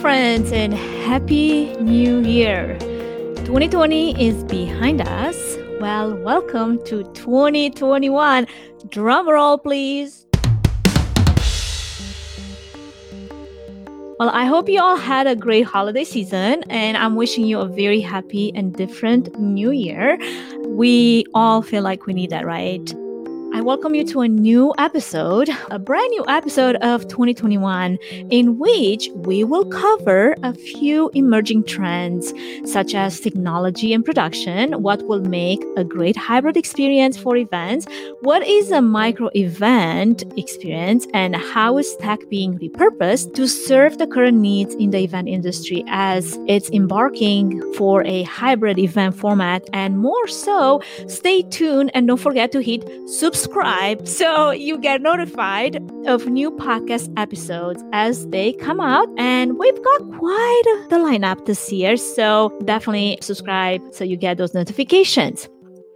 Friends, and Happy New Year! 2020 is behind us. Well, welcome to 2021. Drum roll, please. Well, I hope you all had a great holiday season, and I'm wishing you a very happy and different new year. We all feel like we need that, right? I welcome you to a new episode, a brand new episode of 2021, in which we will cover a few emerging trends, such as technology and production, what will make a great hybrid experience for events, what is a micro event experience, and how is tech being repurposed to serve the current needs in the event industry as it's embarking for a hybrid event format. And more so, stay tuned and don't forget to hit subscribe subscribe so you get notified of new podcast episodes as they come out. And we've got quite the lineup this year. So definitely subscribe so you get those notifications.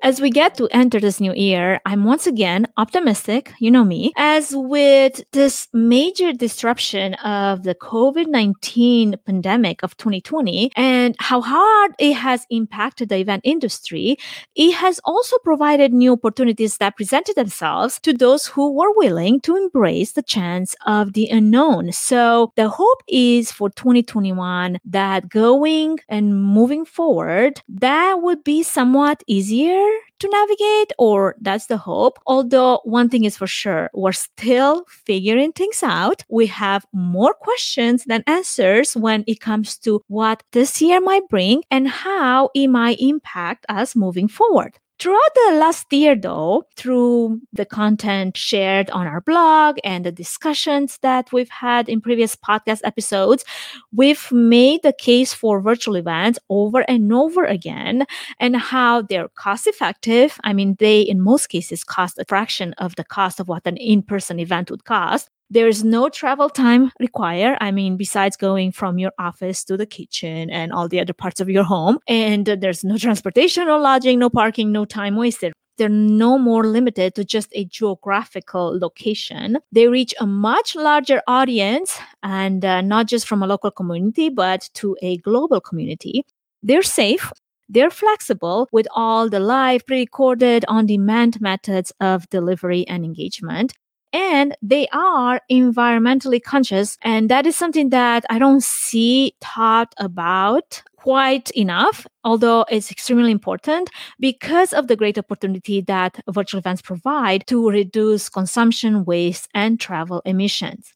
As we get to enter this new year, I'm once again optimistic, you know me, as with this major disruption of the COVID 19 pandemic of 2020 and how hard it has impacted the event industry, it has also provided new opportunities that presented themselves to those who were willing to embrace the chance of the unknown. So the hope is for 2021 that going and moving forward, that would be somewhat easier to navigate, or that's the hope. Although one thing is for sure, we're still figuring things out. We have more questions than answers when it comes to what this year might bring and how it might impact us moving forward. Throughout the last year, though, through the content shared on our blog and the discussions that we've had in previous podcast episodes, we've made the case for virtual events over and over again and how they're cost effective. I mean, they, in most cases, cost a fraction of the cost of what an in person event would cost. There is no travel time required. I mean, besides going from your office to the kitchen and all the other parts of your home. And there's no transportation, no lodging, no parking, no time wasted they're no more limited to just a geographical location. They reach a much larger audience and uh, not just from a local community, but to a global community. They're safe. They're flexible with all the live, pre recorded, on demand methods of delivery and engagement and they are environmentally conscious. And that is something that I don't see taught about quite enough, although it's extremely important because of the great opportunity that virtual events provide to reduce consumption, waste, and travel emissions.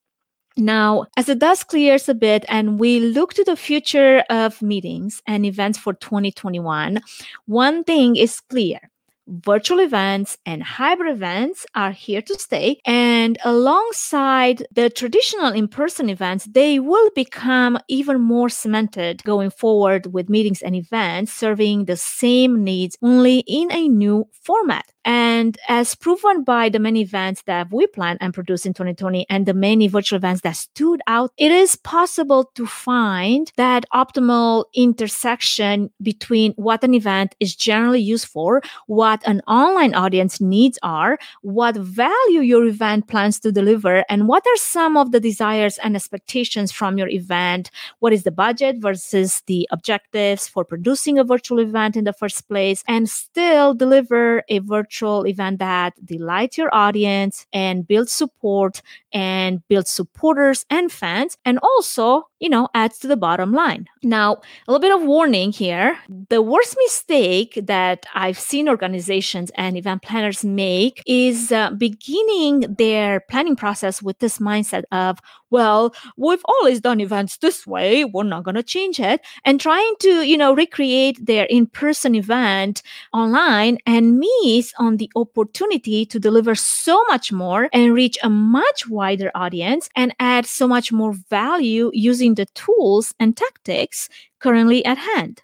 Now, as the dust clears a bit and we look to the future of meetings and events for 2021, one thing is clear virtual events and hybrid events are here to stay. And alongside the traditional in person events, they will become even more cemented going forward with meetings and events serving the same needs only in a new format. And as proven by the many events that we planned and produced in 2020 and the many virtual events that stood out, it is possible to find that optimal intersection between what an event is generally used for, what an online audience needs are, what value your event plans to deliver, and what are some of the desires and expectations from your event. What is the budget versus the objectives for producing a virtual event in the first place, and still deliver a virtual virtual event that delights your audience and builds support and builds supporters and fans and also you know adds to the bottom line. Now a little bit of warning here. The worst mistake that i've seen organizations and event planners make is uh, beginning their planning process with this mindset of well we've always done events this way. We're not going to change it and trying to you know recreate their in-person event online and miss on the opportunity to deliver so much more and reach a much wider audience and add so much more value using the tools and tactics currently at hand.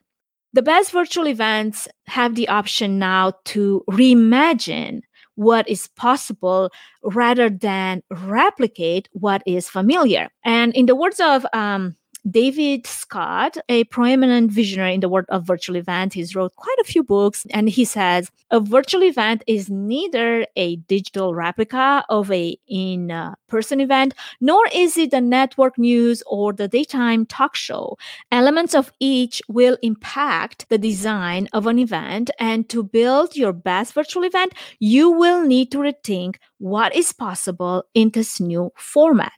The best virtual events have the option now to reimagine what is possible rather than replicate what is familiar. And in the words of um, David Scott, a prominent visionary in the world of virtual events. He's wrote quite a few books, and he says a virtual event is neither a digital replica of a in-person event, nor is it the network news or the daytime talk show. Elements of each will impact the design of an event, and to build your best virtual event, you will need to rethink what is possible in this new format.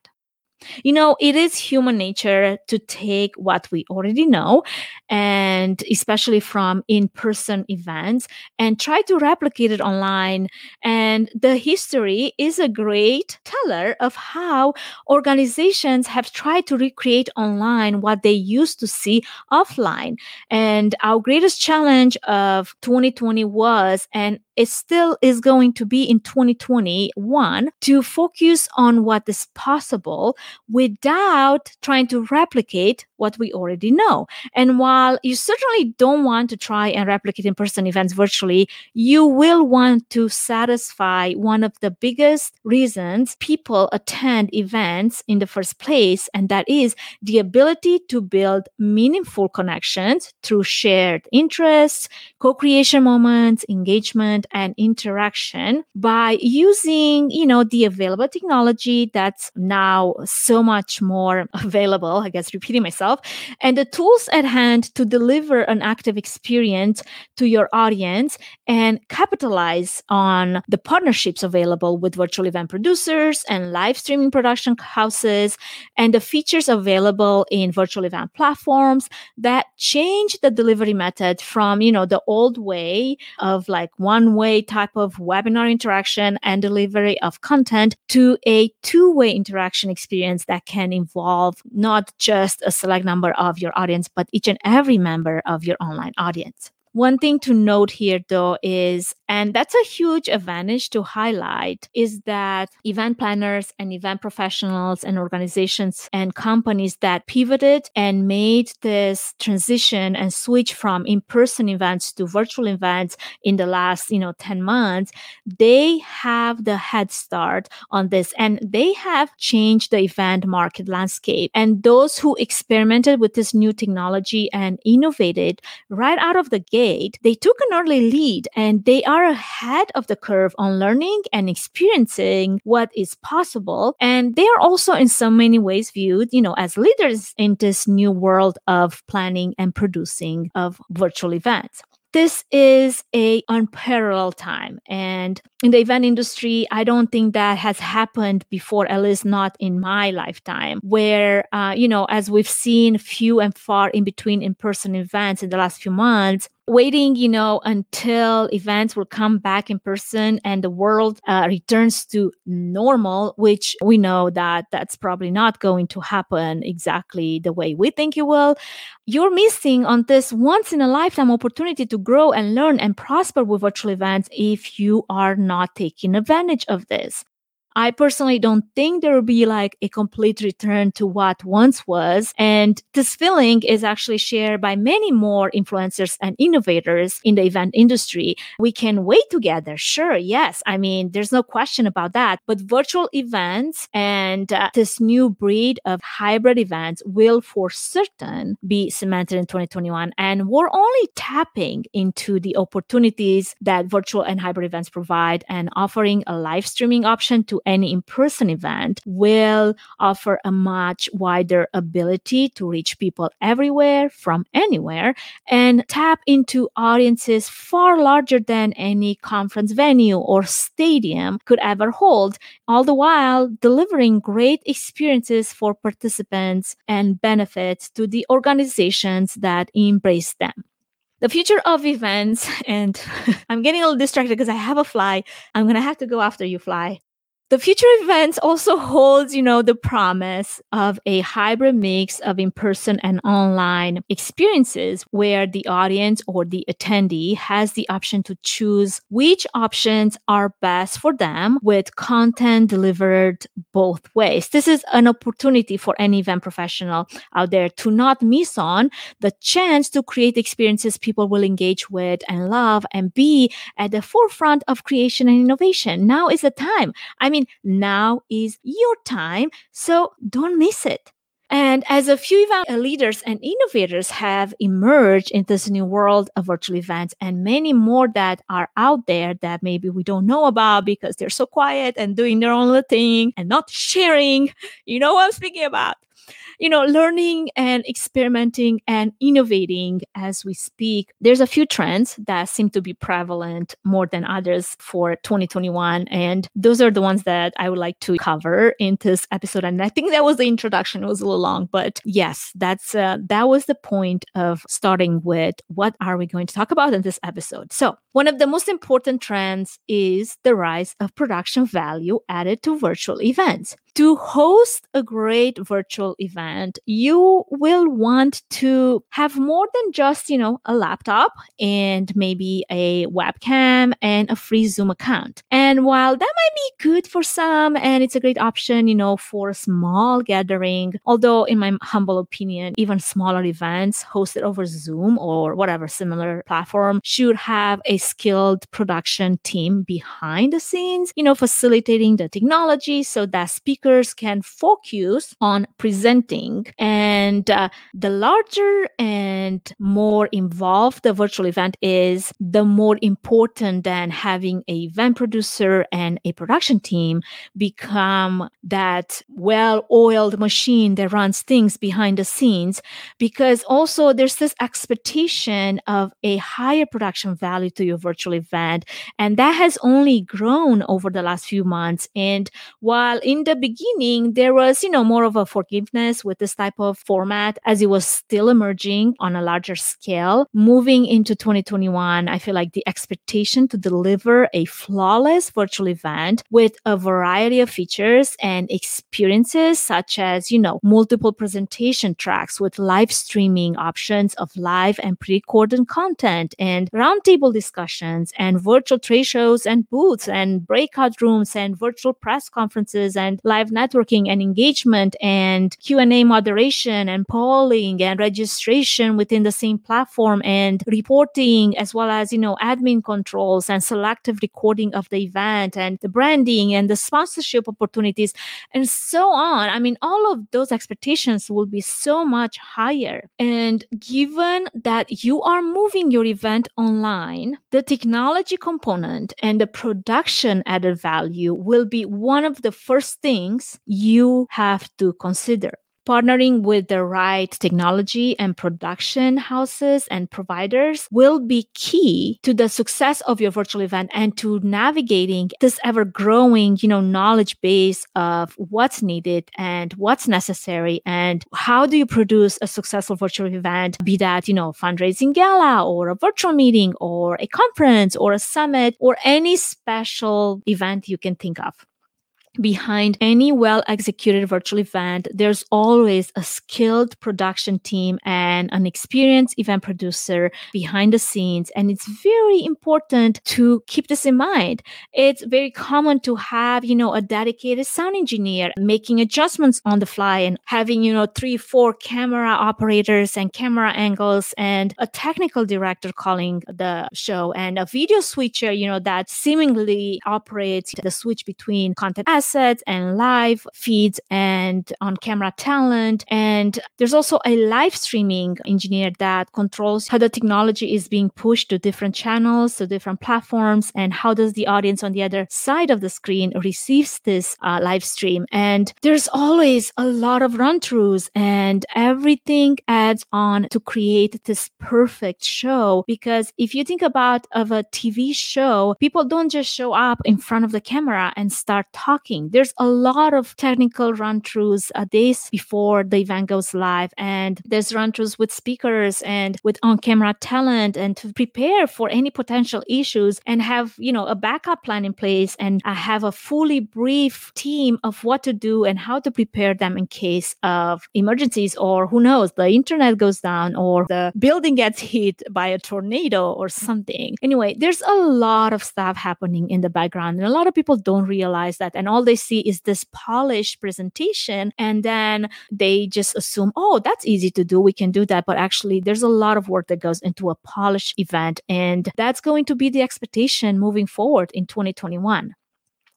You know, it is human nature to take what we already know, and especially from in person events, and try to replicate it online. And the history is a great teller of how organizations have tried to recreate online what they used to see offline. And our greatest challenge of 2020 was, and it still is going to be in 2021 to focus on what is possible without trying to replicate what we already know. And while you certainly don't want to try and replicate in person events virtually, you will want to satisfy one of the biggest reasons people attend events in the first place, and that is the ability to build meaningful connections through shared interests, co creation moments, engagement, and interaction by using, you know, the available technology that's now so much more available. I guess repeating myself, and the tools at hand to deliver an active experience to your audience and capitalize on the partnerships available with virtual event producers and live streaming production houses and the features available in virtual event platforms that change the delivery method from, you know, the old way of like one way type of webinar interaction and delivery of content to a two way interaction experience that can involve not just a select number of your audience, but each and every member of your online audience. One thing to note here, though, is, and that's a huge advantage to highlight, is that event planners and event professionals and organizations and companies that pivoted and made this transition and switch from in-person events to virtual events in the last, you know, 10 months, they have the head start on this and they have changed the event market landscape. And those who experimented with this new technology and innovated right out of the gate they took an early lead and they are ahead of the curve on learning and experiencing what is possible. And they are also in so many ways viewed, you know, as leaders in this new world of planning and producing of virtual events this is a unparalleled time and in the event industry i don't think that has happened before at least not in my lifetime where uh, you know as we've seen few and far in between in-person events in the last few months waiting, you know, until events will come back in person and the world uh, returns to normal, which we know that that's probably not going to happen exactly the way we think it will. You're missing on this once in a lifetime opportunity to grow and learn and prosper with virtual events if you are not taking advantage of this. I personally don't think there will be like a complete return to what once was. And this feeling is actually shared by many more influencers and innovators in the event industry. We can wait together. Sure. Yes. I mean, there's no question about that. But virtual events and uh, this new breed of hybrid events will for certain be cemented in 2021. And we're only tapping into the opportunities that virtual and hybrid events provide and offering a live streaming option to any in person event will offer a much wider ability to reach people everywhere from anywhere and tap into audiences far larger than any conference venue or stadium could ever hold, all the while delivering great experiences for participants and benefits to the organizations that embrace them. The future of events and i'm getting a little distracted because i have a fly. I'm going to have to go after you fly the future events also holds, you know, the promise of a hybrid mix of in-person and online experiences where the audience or the attendee has the option to choose which options are best for them with content delivered both ways. This is an opportunity for any event professional out there to not miss on the chance to create experiences people will engage with and love and be at the forefront of creation and innovation. Now is the time. I mean, mean, now is your time, so don't miss it. And as a few event leaders and innovators have emerged in this new world of virtual events, and many more that are out there that maybe we don't know about because they're so quiet and doing their own thing and not sharing, you know what I'm speaking about you know, learning and experimenting and innovating as we speak. There's a few trends that seem to be prevalent more than others for 2021. And those are the ones that I would like to cover in this episode. And I think that was the introduction. It was a little long, but yes, that's uh, that was the point of starting with what are we going to talk about in this episode. So one of the most important trends is the rise of production value added to virtual events to host a great virtual event, you will want to have more than just, you know, a laptop and maybe a webcam and a free Zoom account. And while that might be good for some and it's a great option, you know, for a small gathering, although in my humble opinion, even smaller events hosted over Zoom or whatever similar platform should have a skilled production team behind the scenes, you know, facilitating the technology so that speakers speakers can focus on presenting. And uh, the larger and more involved the virtual event is, the more important than having a event producer and a production team become that well-oiled machine that runs things behind the scenes. Because also there's this expectation of a higher production value to your virtual event. And that has only grown over the last few months. And while in the beginning, beginning, there was, you know, more of a forgiveness with this type of format as it was still emerging on a larger scale. Moving into 2021, I feel like the expectation to deliver a flawless virtual event with a variety of features and experiences, such as, you know, multiple presentation tracks with live streaming options of live and pre recorded content and roundtable discussions and virtual trade shows and booths and breakout rooms and virtual press conferences and live networking and engagement and Q&A moderation and polling and registration within the same platform and reporting as well as, you know, admin controls and selective recording of the event and the branding and the sponsorship opportunities and so on. I mean, all of those expectations will be so much higher. And given that you are moving your event online, the technology component and the production added value will be one of the first things things you have to consider. Partnering with the right technology and production houses and providers will be key to the success of your virtual event and to navigating this ever growing, you know, knowledge base of what's needed and what's necessary and how do you produce a successful virtual event, be that, you know, fundraising gala or a virtual meeting or a conference or a summit or any special event you can think of behind any well executed virtual event, there's always a skilled production team and an experienced event producer behind the scenes. And it's very important to keep this in mind. It's very common to have, you know, a dedicated sound engineer making adjustments on the fly and having, you know, three, four camera operators and camera angles and a technical director calling the show and a video switcher, you know, that seemingly operates the switch between content as assets and live feeds and on camera talent. And there's also a live streaming engineer that controls how the technology is being pushed to different channels, to different platforms, and how does the audience on the other side of the screen receives this uh, live stream. And there's always a lot of run throughs and everything adds on to create this perfect show. Because if you think about of a TV show, people don't just show up in front of the camera and start talking there's a lot of technical run throughs uh, days before the event goes live, and there's run throughs with speakers and with on camera talent, and to prepare for any potential issues and have you know a backup plan in place and uh, have a fully brief team of what to do and how to prepare them in case of emergencies or who knows the internet goes down or the building gets hit by a tornado or something. Anyway, there's a lot of stuff happening in the background, and a lot of people don't realize that, and all they see is this polished presentation and then they just assume oh that's easy to do. We can do that. But actually there's a lot of work that goes into a polished event and that's going to be the expectation moving forward in 2021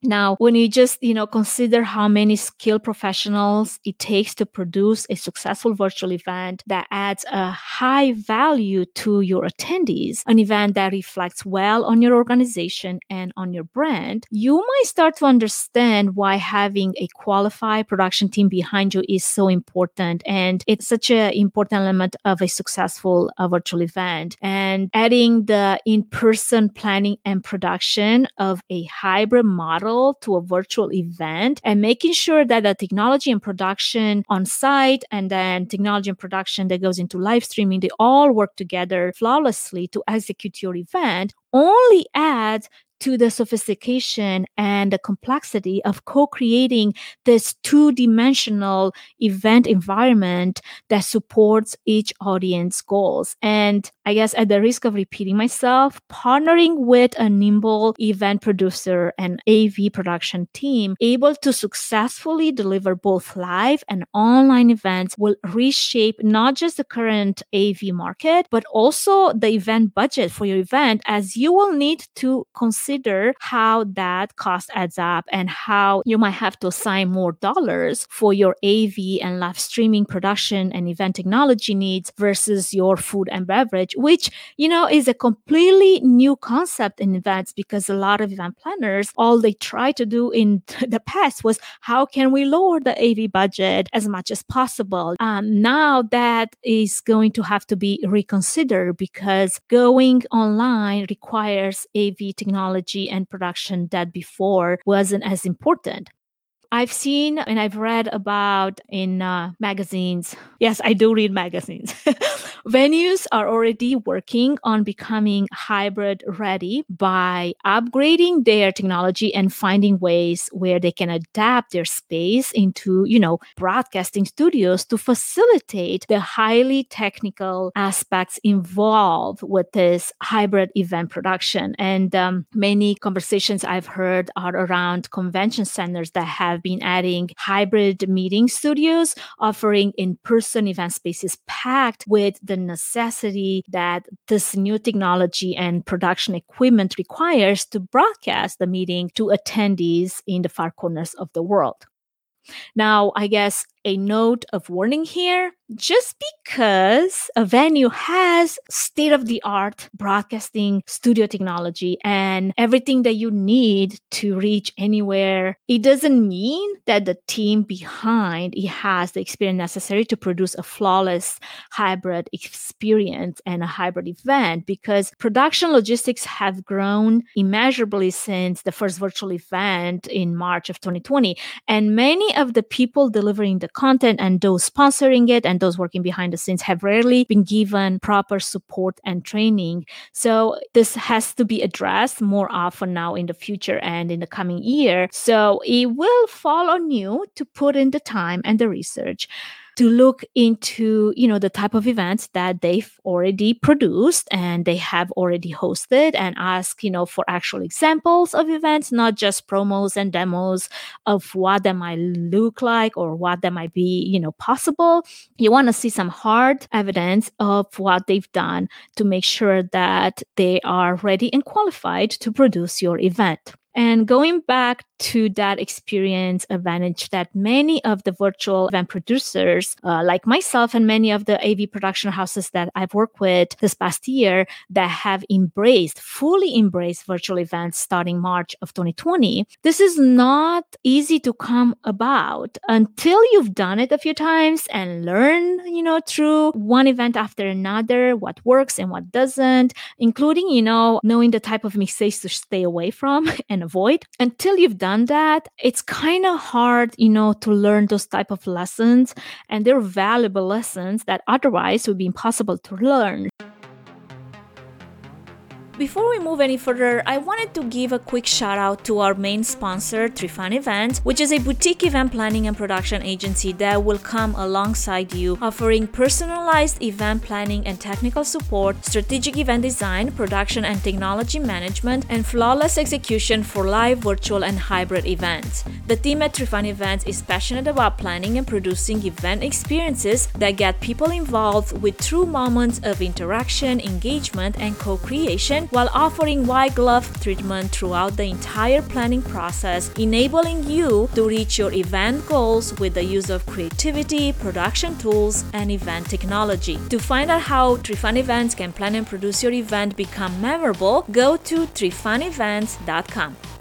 Now, when you just, you know, consider how many skilled professionals it takes to produce a successful virtual event that adds a high value to your attendees, an event that reflects well on your organization and on your brand, you might start to understand why having a qualified production team behind you is so important. And it's such an important element of a successful uh, virtual event. And adding the in person planning and production of a hybrid model to a virtual event and making sure that the technology and production on site and then technology and production that goes into live streaming, they all work together flawlessly to execute your event. Only adds to the sophistication and the complexity of co creating this two dimensional event environment that supports each audience goals. And I guess at the risk of repeating myself, partnering with a nimble event producer and AV production team able to successfully deliver both live and online events will reshape not just the current AV market, but also the event budget for your event as you will need to consider consider how that cost adds up and how you might have to assign more dollars for your AV and live streaming production and event technology needs versus your food and beverage, which, you know, is a completely new concept in events because a lot of event planners, all they try to do in the past was how can we lower the AV budget as much as possible? Um, now that is going to have to be reconsidered because going online requires AV technology technology and production that before wasn't as important. I've seen and I've read about in uh, magazines. Yes, I do read magazines. Venues are already working on becoming hybrid ready by upgrading their technology and finding ways where they can adapt their space into, you know, broadcasting studios to facilitate the highly technical aspects involved with this hybrid event production. And um, many conversations I've heard are around convention centers that have have been adding hybrid meeting studios, offering in person event spaces packed with the necessity that this new technology and production equipment requires to broadcast the meeting to attendees in the far corners of the world. Now, I guess a note of warning here just because a venue has state of the art broadcasting studio technology and everything that you need to reach anywhere, it doesn't mean that the team behind it has the experience necessary to produce a flawless hybrid experience and a hybrid event because production logistics have grown immeasurably since the first virtual event in March of 2020. And many of the people delivering the content and those sponsoring it and those working behind the scenes have rarely been given proper support and training. So this has to be addressed more often now in the future and in the coming year. So it will fall on you to put in the time and the research to look into you know the type of events that they've already produced and they have already hosted and ask you know for actual examples of events not just promos and demos of what that might look like or what that might be you know possible. You want to see some hard evidence of what they've done to make sure that they are ready and qualified to produce your event. And going back to that experience advantage that many of the virtual event producers, uh, like myself and many of the AV production houses that I've worked with this past year, that have embraced, fully embraced virtual events starting March of 2020, this is not easy to come about until you've done it a few times and learn, you know, through one event after another, what works and what doesn't, including, you know, knowing the type of mistakes to stay away from and avoid. Until you've done done that, it's kind of hard, you know, to learn those type of lessons. And they're valuable lessons that otherwise would be impossible to learn. Before we move any further, I wanted to give a quick shout out to our main sponsor, Trifan Events, which is a boutique event planning and production agency that will come alongside you, offering personalized event planning and technical support, strategic event design, production and technology management, and flawless execution for live, virtual, and hybrid events. The team at Trifan Events is passionate about planning and producing event experiences that get people involved with true moments of interaction, engagement, and co creation while offering white glove treatment throughout the entire planning process, enabling you to reach your event goals with the use of creativity, production tools, and event technology. To find out how Trifan Events can plan and produce your event become memorable, go to trifanevents.com.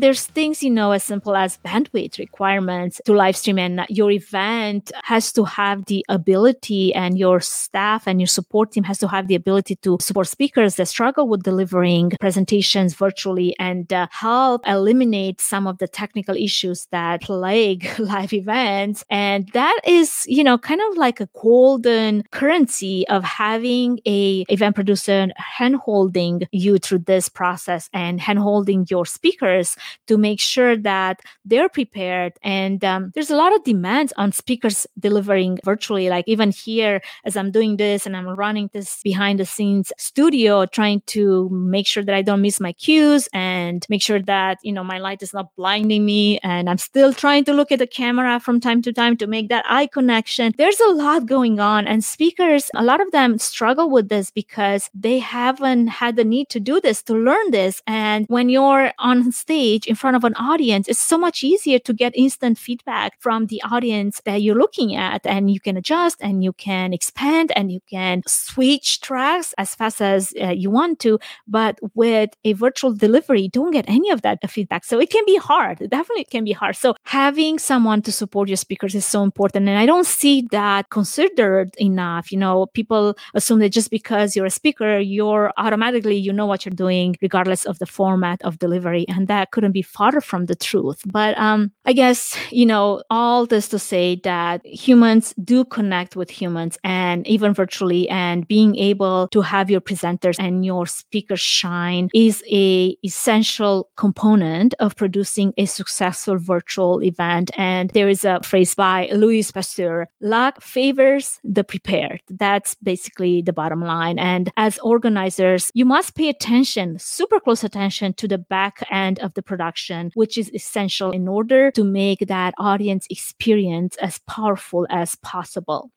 there's things, you know, as simple as bandwidth requirements to live stream, and your event has to have the ability, and your staff and your support team has to have the ability to support speakers that struggle with delivering presentations virtually and uh, help eliminate some of the technical issues that plague live events. And that is, you know, kind of like a golden currency of having a event producer hand holding you through this process and hand holding your speakers to make sure that they're prepared. And um, there's a lot of demands on speakers delivering virtually. Like even here, as I'm doing this and I'm running this behind the scenes studio, trying to make sure that I don't miss my cues and make sure that, you know, my light is not blinding me. And I'm still trying to look at the camera from time to time to make that eye connection. There's a lot going on. And speakers, a lot of them struggle with this because they haven't had the need to do this, to learn this. And when you're on stage, stage in front of an audience, it's so much easier to get instant feedback from the audience that you're looking at. And you can adjust and you can expand and you can switch tracks as fast as uh, you want to. But with a virtual delivery, don't get any of that feedback. So it can be hard. It definitely can be hard. So having someone to support your speakers is so important. And I don't see that considered enough. You know, people assume that just because you're a speaker, you're automatically, you know what you're doing, regardless of the format of delivery. And that couldn't be farther from the truth. But um, I guess, you know, all this to say that humans do connect with humans and even virtually, and being able to have your presenters and your speakers shine is a essential component of producing a successful virtual event. And there is a phrase by Louis Pasteur, luck favors the prepared. That's basically the bottom line. And as organizers, you must pay attention, super close attention to the back end of the production, which is essential in order to make that audience experience as powerful as possible.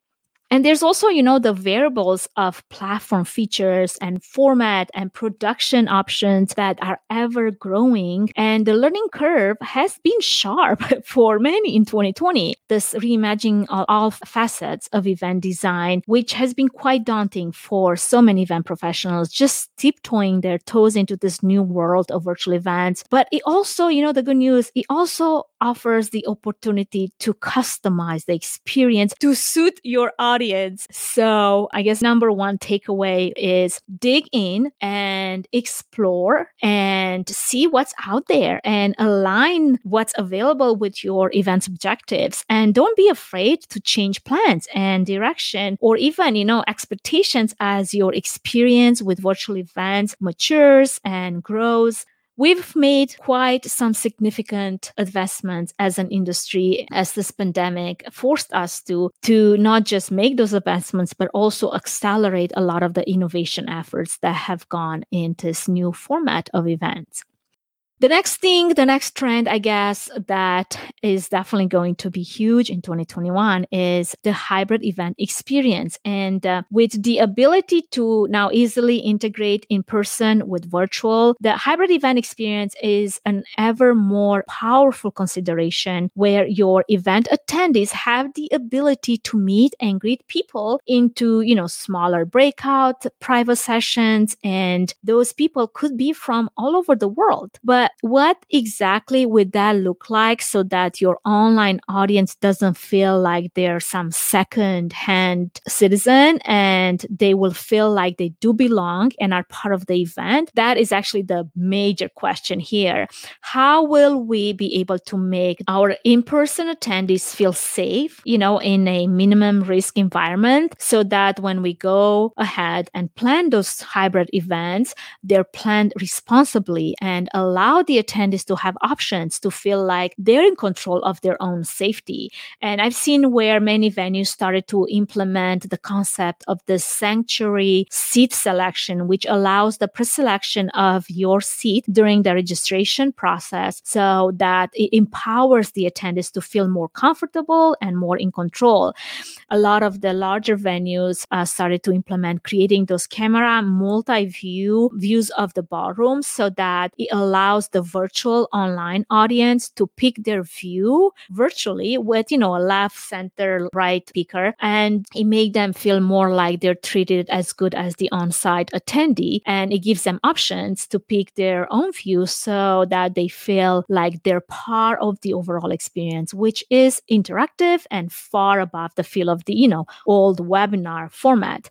And there's also, you know, the variables of platform features and format and production options that are ever growing. And the learning curve has been sharp for many in 2020. This reimagining of all facets of event design, which has been quite daunting for so many event professionals, just tiptoeing their toes into this new world of virtual events. But it also, you know, the good news, it also offers the opportunity to customize the experience to suit your audience. So, I guess number one takeaway is dig in and explore and see what's out there and align what's available with your event's objectives. And don't be afraid to change plans and direction or even, you know, expectations as your experience with virtual events matures and grows we've made quite some significant advancements as an industry as this pandemic forced us to to not just make those advancements but also accelerate a lot of the innovation efforts that have gone into this new format of events the next thing, the next trend, I guess, that is definitely going to be huge in 2021 is the hybrid event experience. And uh, with the ability to now easily integrate in person with virtual, the hybrid event experience is an ever more powerful consideration where your event attendees have the ability to meet and greet people into, you know, smaller breakout private sessions. And those people could be from all over the world. But what exactly would that look like so that your online audience doesn't feel like they're some second hand citizen and they will feel like they do belong and are part of the event? That is actually the major question here. How will we be able to make our in person attendees feel safe, you know, in a minimum risk environment so that when we go ahead and plan those hybrid events, they're planned responsibly and allow the attendees to have options to feel like they're in control of their own safety. And I've seen where many venues started to implement the concept of the sanctuary seat selection, which allows the pre-selection of your seat during the registration process so that it empowers the attendees to feel more comfortable and more in control. A lot of the larger venues uh, started to implement creating those camera multi-view views of the ballroom so that it allows the virtual online audience to pick their view virtually with, you know, a left, center, right speaker. And it made them feel more like they're treated as good as the on-site attendee. And it gives them options to pick their own view so that they feel like they're part of the overall experience, which is interactive and far above the feel of the, you know, old webinar format.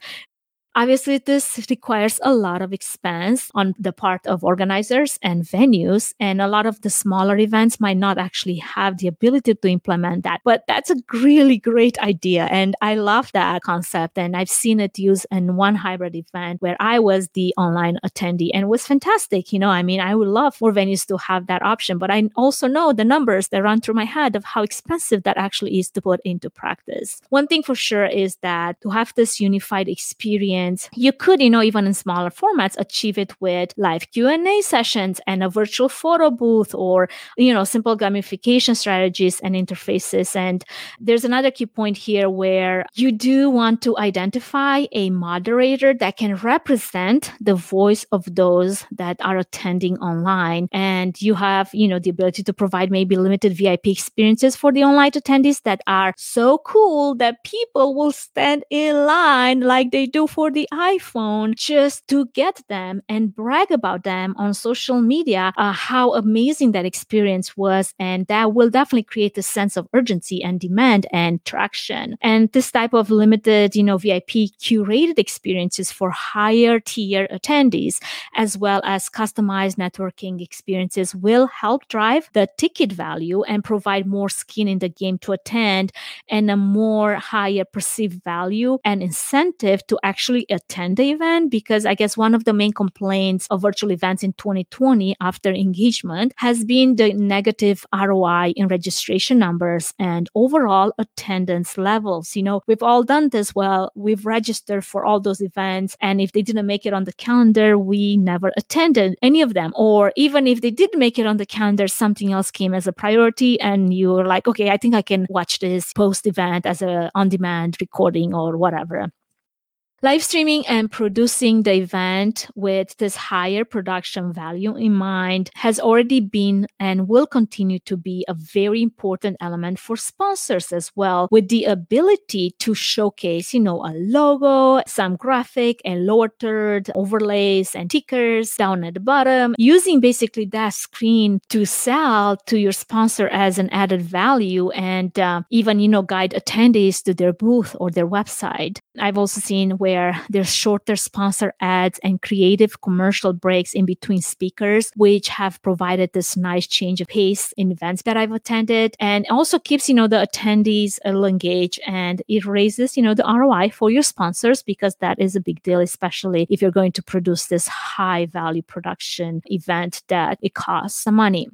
Obviously, this requires a lot of expense on the part of organizers and venues, and a lot of the smaller events might not actually have the ability to implement that. But that's a really great idea, and I love that concept. And I've seen it used in one hybrid event where I was the online attendee, and it was fantastic. You know, I mean, I would love for venues to have that option, but I also know the numbers that run through my head of how expensive that actually is to put into practice. One thing for sure is that to have this unified experience You could, you know, even in smaller formats, achieve it with live Q&A sessions and a virtual photo booth or, you know, simple gamification strategies and interfaces. And there's another key point here where you do want to identify a moderator that can represent the voice of those that are attending online. And you have, you know, the ability to provide maybe limited VIP experiences for the online attendees that are so cool that people will stand in line like they do for the iPhone just to get them and brag about them on social media, uh, how amazing that experience was. And that will definitely create a sense of urgency and demand and traction. And this type of limited, you know, VIP curated experiences for higher tier attendees, as well as customized networking experiences will help drive the ticket value and provide more skin in the game to attend and a more higher perceived value and incentive to actually attend the event because I guess one of the main complaints of virtual events in 2020 after engagement has been the negative ROI in registration numbers and overall attendance levels. You know, we've all done this well. We've registered for all those events. And if they didn't make it on the calendar, we never attended any of them. Or even if they did make it on the calendar, something else came as a priority and you were like, okay, I think I can watch this post event as a on demand recording or whatever. Live streaming and producing the event with this higher production value in mind has already been and will continue to be a very important element for sponsors as well, with the ability to showcase, you know, a logo, some graphic and lower third overlays and tickers down at the bottom, using basically that screen to sell to your sponsor as an added value and uh, even, you know, guide attendees to their booth or their website. I've also seen where where there's shorter sponsor ads and creative commercial breaks in between speakers, which have provided this nice change of pace in events that I've attended. And also keeps, you know, the attendees little engaged and it raises, you know, the ROI for your sponsors because that is a big deal, especially if you're going to produce this high value production event that it costs some money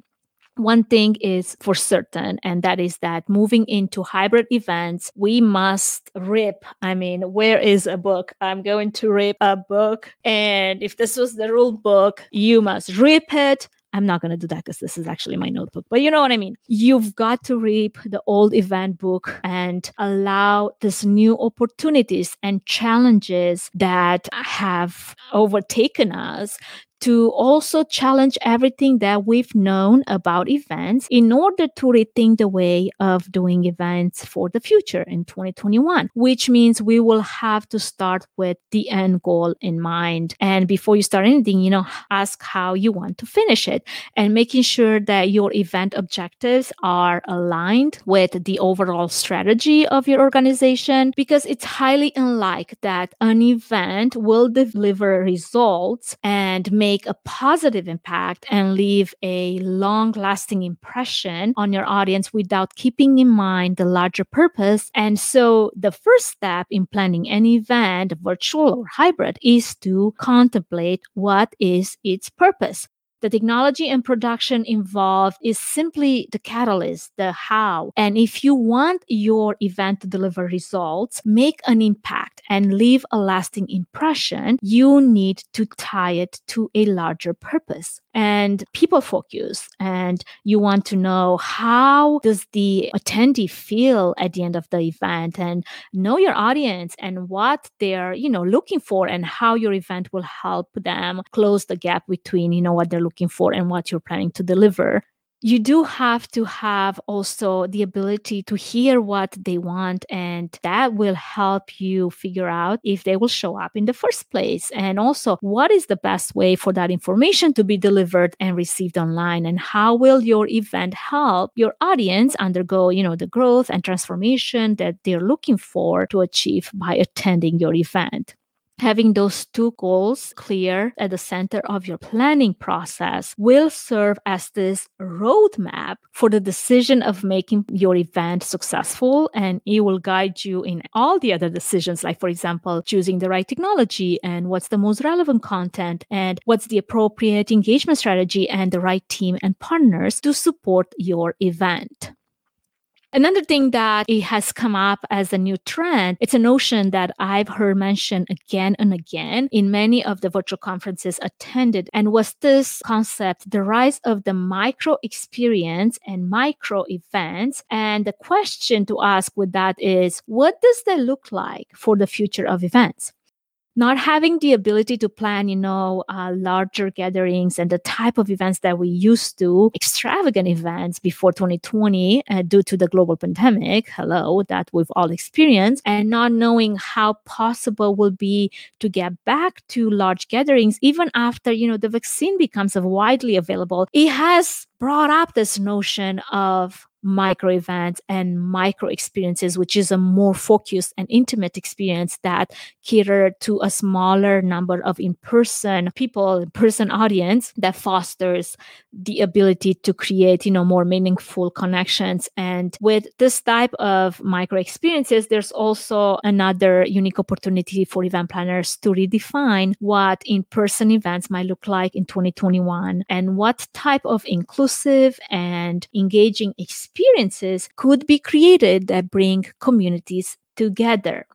one thing is for certain, and that is that moving into hybrid events, we must rip. I mean, where is a book? I'm going to rip a book. And if this was the rule book, you must rip it. I'm not going to do that because this is actually my notebook, but you know what I mean. You've got to rip the old event book and allow this new opportunities and challenges that have overtaken us to also challenge everything that we've known about events in order to rethink the way of doing events for the future in 2021, which means we will have to start with the end goal in mind. And before you start anything, you know, ask how you want to finish it and making sure that your event objectives are aligned with the overall strategy of your organization because it's highly unlikely that an event will deliver results and make make a positive impact and leave a long lasting impression on your audience without keeping in mind the larger purpose. And so the first step in planning an event, virtual or hybrid, is to contemplate what is its purpose. The technology and production involved is simply the catalyst, the how. And if you want your event to deliver results, make an impact, and leave a lasting impression, you need to tie it to a larger purpose and people focus and you want to know how does the attendee feel at the end of the event and know your audience and what they're you know looking for and how your event will help them close the gap between you know what they're looking for and what you're planning to deliver you do have to have also the ability to hear what they want and that will help you figure out if they will show up in the first place. And also what is the best way for that information to be delivered and received online? And how will your event help your audience undergo you know the growth and transformation that they're looking for to achieve by attending your event Having those two goals clear at the center of your planning process will serve as this roadmap for the decision of making your event successful. And it will guide you in all the other decisions, like, for example, choosing the right technology and what's the most relevant content and what's the appropriate engagement strategy and the right team and partners to support your event. Another thing that it has come up as a new trend, it's a notion that I've heard mentioned again and again in many of the virtual conferences attended, and was this concept, the rise of the micro experience and micro events. And the question to ask with that is, what does that look like for the future of events? Not having the ability to plan, you know, uh, larger gatherings and the type of events that we used to, extravagant events before 2020 uh, due to the global pandemic, hello, that we've all experienced, and not knowing how possible will be to get back to large gatherings even after, you know, the vaccine becomes widely available. It has brought up this notion of micro events and micro experiences, which is a more focused and intimate experience that cater to a smaller number of in-person people, in-person audience that fosters the ability to create, you know, more meaningful connections. And with this type of micro experiences, there's also another unique opportunity for event planners to redefine what in-person events might look like in 2021 and what type of inclusive and engaging experience experiences could be created that bring communities together.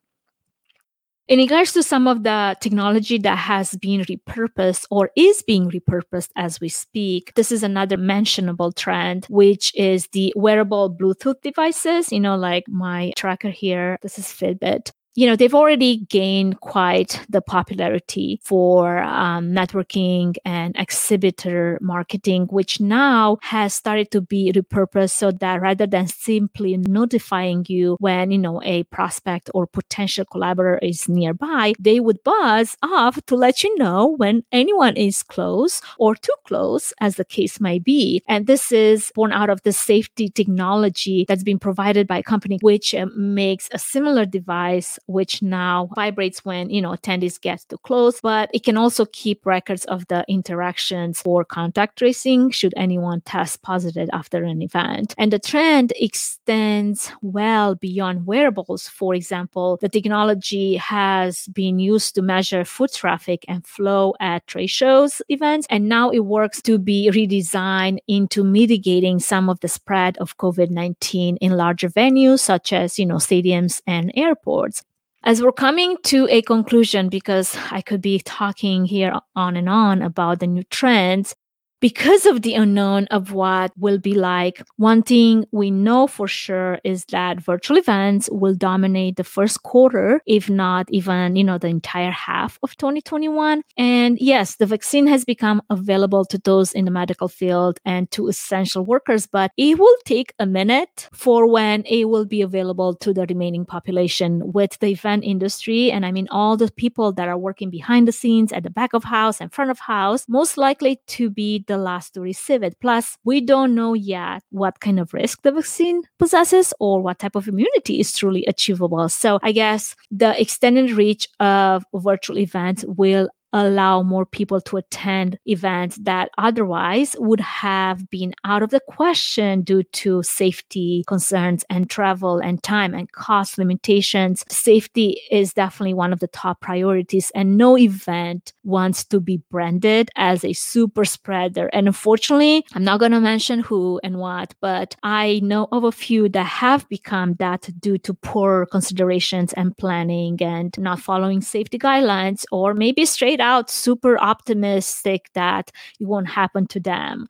In regards to some of the technology that has been repurposed or is being repurposed as we speak, this is another mentionable trend, which is the wearable Bluetooth devices. You know, like my tracker here, this is Fitbit you know they've already gained quite the popularity for um, networking and exhibitor marketing which now has started to be repurposed so that rather than simply notifying you when you know a prospect or potential collaborator is nearby they would buzz off to let you know when anyone is close or too close as the case might be. And this is born out of the safety technology that's been provided by a company which uh, makes a similar device which now vibrates when, you know, attendees get too close, but it can also keep records of the interactions for contact tracing should anyone test positive after an event. And the trend extends well beyond wearables. For example, the technology has been used to measure foot traffic and flow at trade shows events, and now it works to be redesigned into mitigating some of the spread of COVID-19 in larger venues such as, you know, stadiums and airports. As we're coming to a conclusion, because I could be talking here on and on about the new trends, because of the unknown of what will be like, one thing we know for sure is that virtual events will dominate the first quarter, if not even, you know, the entire half of 2021. And yes, the vaccine has become available to those in the medical field and to essential workers, but it will take a minute for when it will be available to the remaining population with the event industry. And I mean, all the people that are working behind the scenes at the back of house and front of house, most likely to be the last to receive it. Plus, we don't know yet what kind of risk the vaccine possesses or what type of immunity is truly achievable. So I guess the extended reach of virtual events will allow more people to attend events that otherwise would have been out of the question due to safety concerns and travel and time and cost limitations. Safety is definitely one of the top priorities, and no event wants to be branded as a super spreader. And unfortunately, I'm not going to mention who and what, but I know of a few that have become that due to poor considerations and planning and not following safety guidelines, or maybe straight out super optimistic that it won't happen to them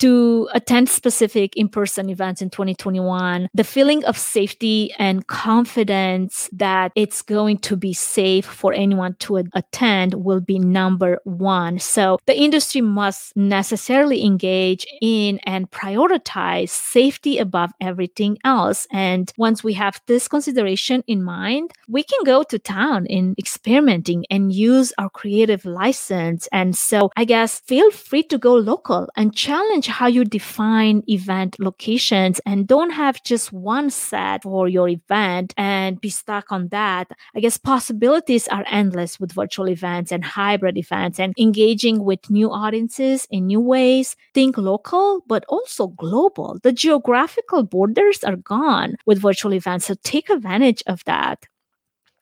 to attend specific in-person events in 2021 the feeling of safety and confidence that it's going to be safe for anyone to attend will be number one. So the industry must necessarily engage in and prioritize safety above everything else. And once we have this consideration in mind we can go to town in experimenting and use our creative license. And so i guess feel free to go local and challenge how you define event locations and don't have just one set for your event and be stuck on that. I guess possibilities are endless with virtual events and hybrid events and engaging with new audiences in new ways. Think local, but also global. The geographical borders are gone with virtual events. So take advantage of that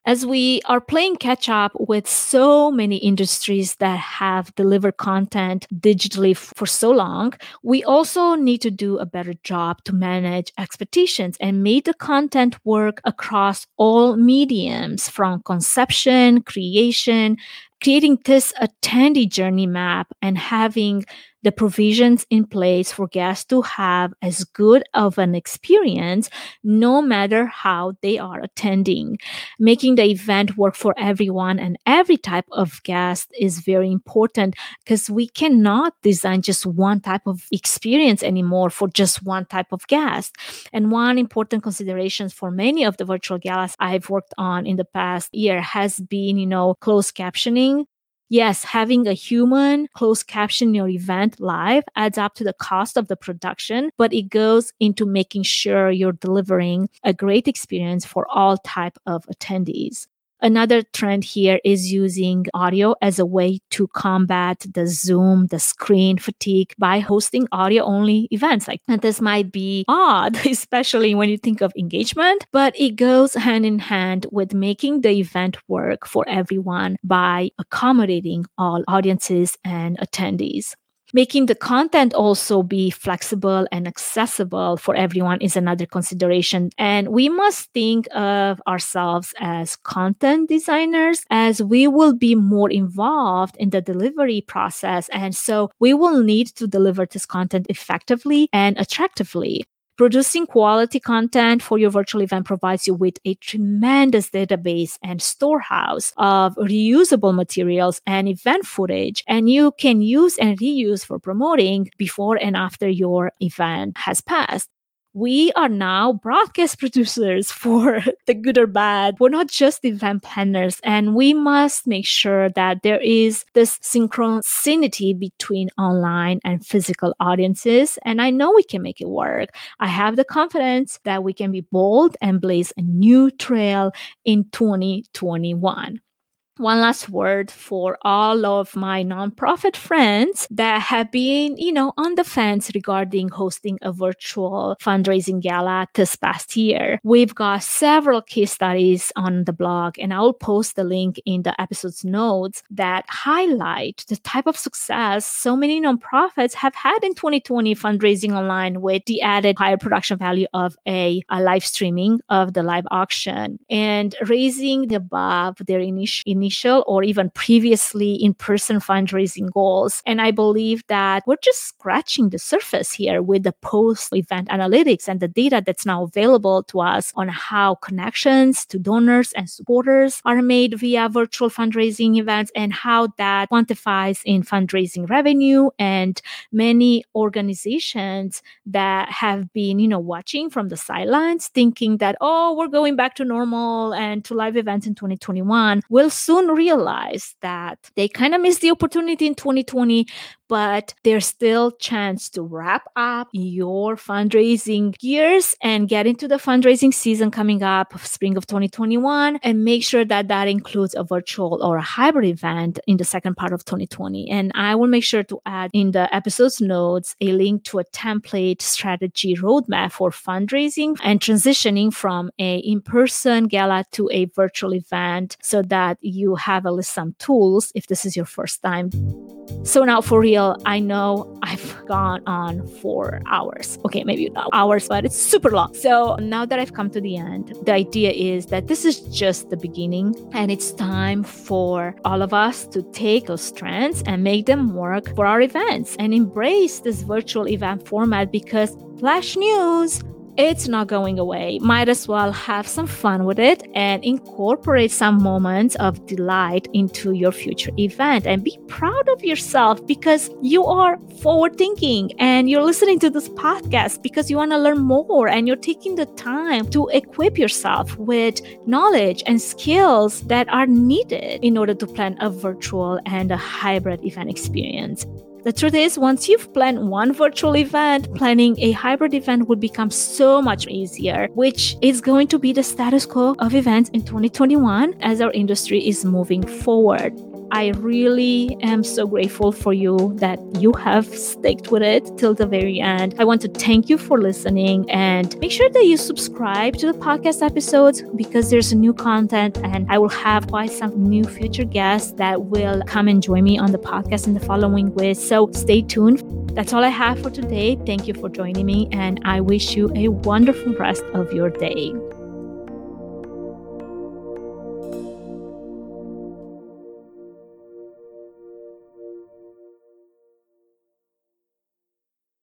as we are playing catch up with so many industries that have delivered content digitally for so long, we also need to do a better job to manage expectations and make the content work across all mediums from conception, creation, creating this attendee journey map and having the provisions in place for guests to have as good of an experience no matter how they are attending. Making the event work for everyone and every type of guest is very important because we cannot design just one type of experience anymore for just one type of guest. And one important consideration for many of the virtual galas I've worked on in the past year has been, you know, closed captioning yes, having a human closed caption your event live adds up to the cost of the production, but it goes into making sure you're delivering a great experience for all type of attendees. Another trend here is using audio as a way to combat the Zoom, the screen fatigue by hosting audio only events. Like and this might be odd, especially when you think of engagement, but it goes hand in hand with making the event work for everyone by accommodating all audiences and attendees. Making the content also be flexible and accessible for everyone is another consideration. And we must think of ourselves as content designers as we will be more involved in the delivery process. And so we will need to deliver this content effectively and attractively. Producing quality content for your virtual event provides you with a tremendous database and storehouse of reusable materials and event footage, and you can use and reuse for promoting before and after your event has passed we are now broadcast producers for the good or bad. We're not just event planners, and we must make sure that there is this synchronicity between online and physical audiences. And I know we can make it work. I have the confidence that we can be bold and blaze a new trail in 2021 one last word for all of my nonprofit friends that have been, you know, on the fence regarding hosting a virtual fundraising gala this past year. We've got several case studies on the blog, and I'll post the link in the episode's notes that highlight the type of success so many nonprofits have had in 2020 fundraising online with the added higher production value of a, a live streaming of the live auction and raising above their initial initial or even previously in person fundraising goals. And I believe that we're just scratching the surface here with the post event analytics and the data that's now available to us on how connections to donors and supporters are made via virtual fundraising events and how that quantifies in fundraising revenue. And many organizations that have been, you know, watching from the sidelines thinking that, oh, we're going back to normal and to live events in 2021 will soon soon realize that they kind of missed the opportunity in 2020 but there's still chance to wrap up your fundraising years and get into the fundraising season coming up spring of 2021 and make sure that that includes a virtual or a hybrid event in the second part of 2020 and i will make sure to add in the episode's notes a link to a template strategy roadmap for fundraising and transitioning from a in-person gala to a virtual event so that you have at least some tools if this is your first time so now for real I know I've gone on for hours. Okay, maybe not hours, but it's super long. So now that I've come to the end, the idea is that this is just the beginning and it's time for all of us to take those strengths and make them work for our events and embrace this virtual event format because flash news it's not going away. Might as well have some fun with it and incorporate some moments of delight into your future event and be proud of yourself because you are forward thinking and you're listening to this podcast because you want to learn more and you're taking the time to equip yourself with knowledge and skills that are needed in order to plan a virtual and a hybrid event experience. The truth is, once you've planned one virtual event, planning a hybrid event would become so much easier, which is going to be the status quo of events in 2021 as our industry is moving forward. I really am so grateful for you that you have sticked with it till the very end. I want to thank you for listening and make sure that you subscribe to the podcast episodes because there's new content and I will have quite some new future guests that will come and join me on the podcast in the following weeks. So stay tuned. That's all I have for today. Thank you for joining me and I wish you a wonderful rest of your day.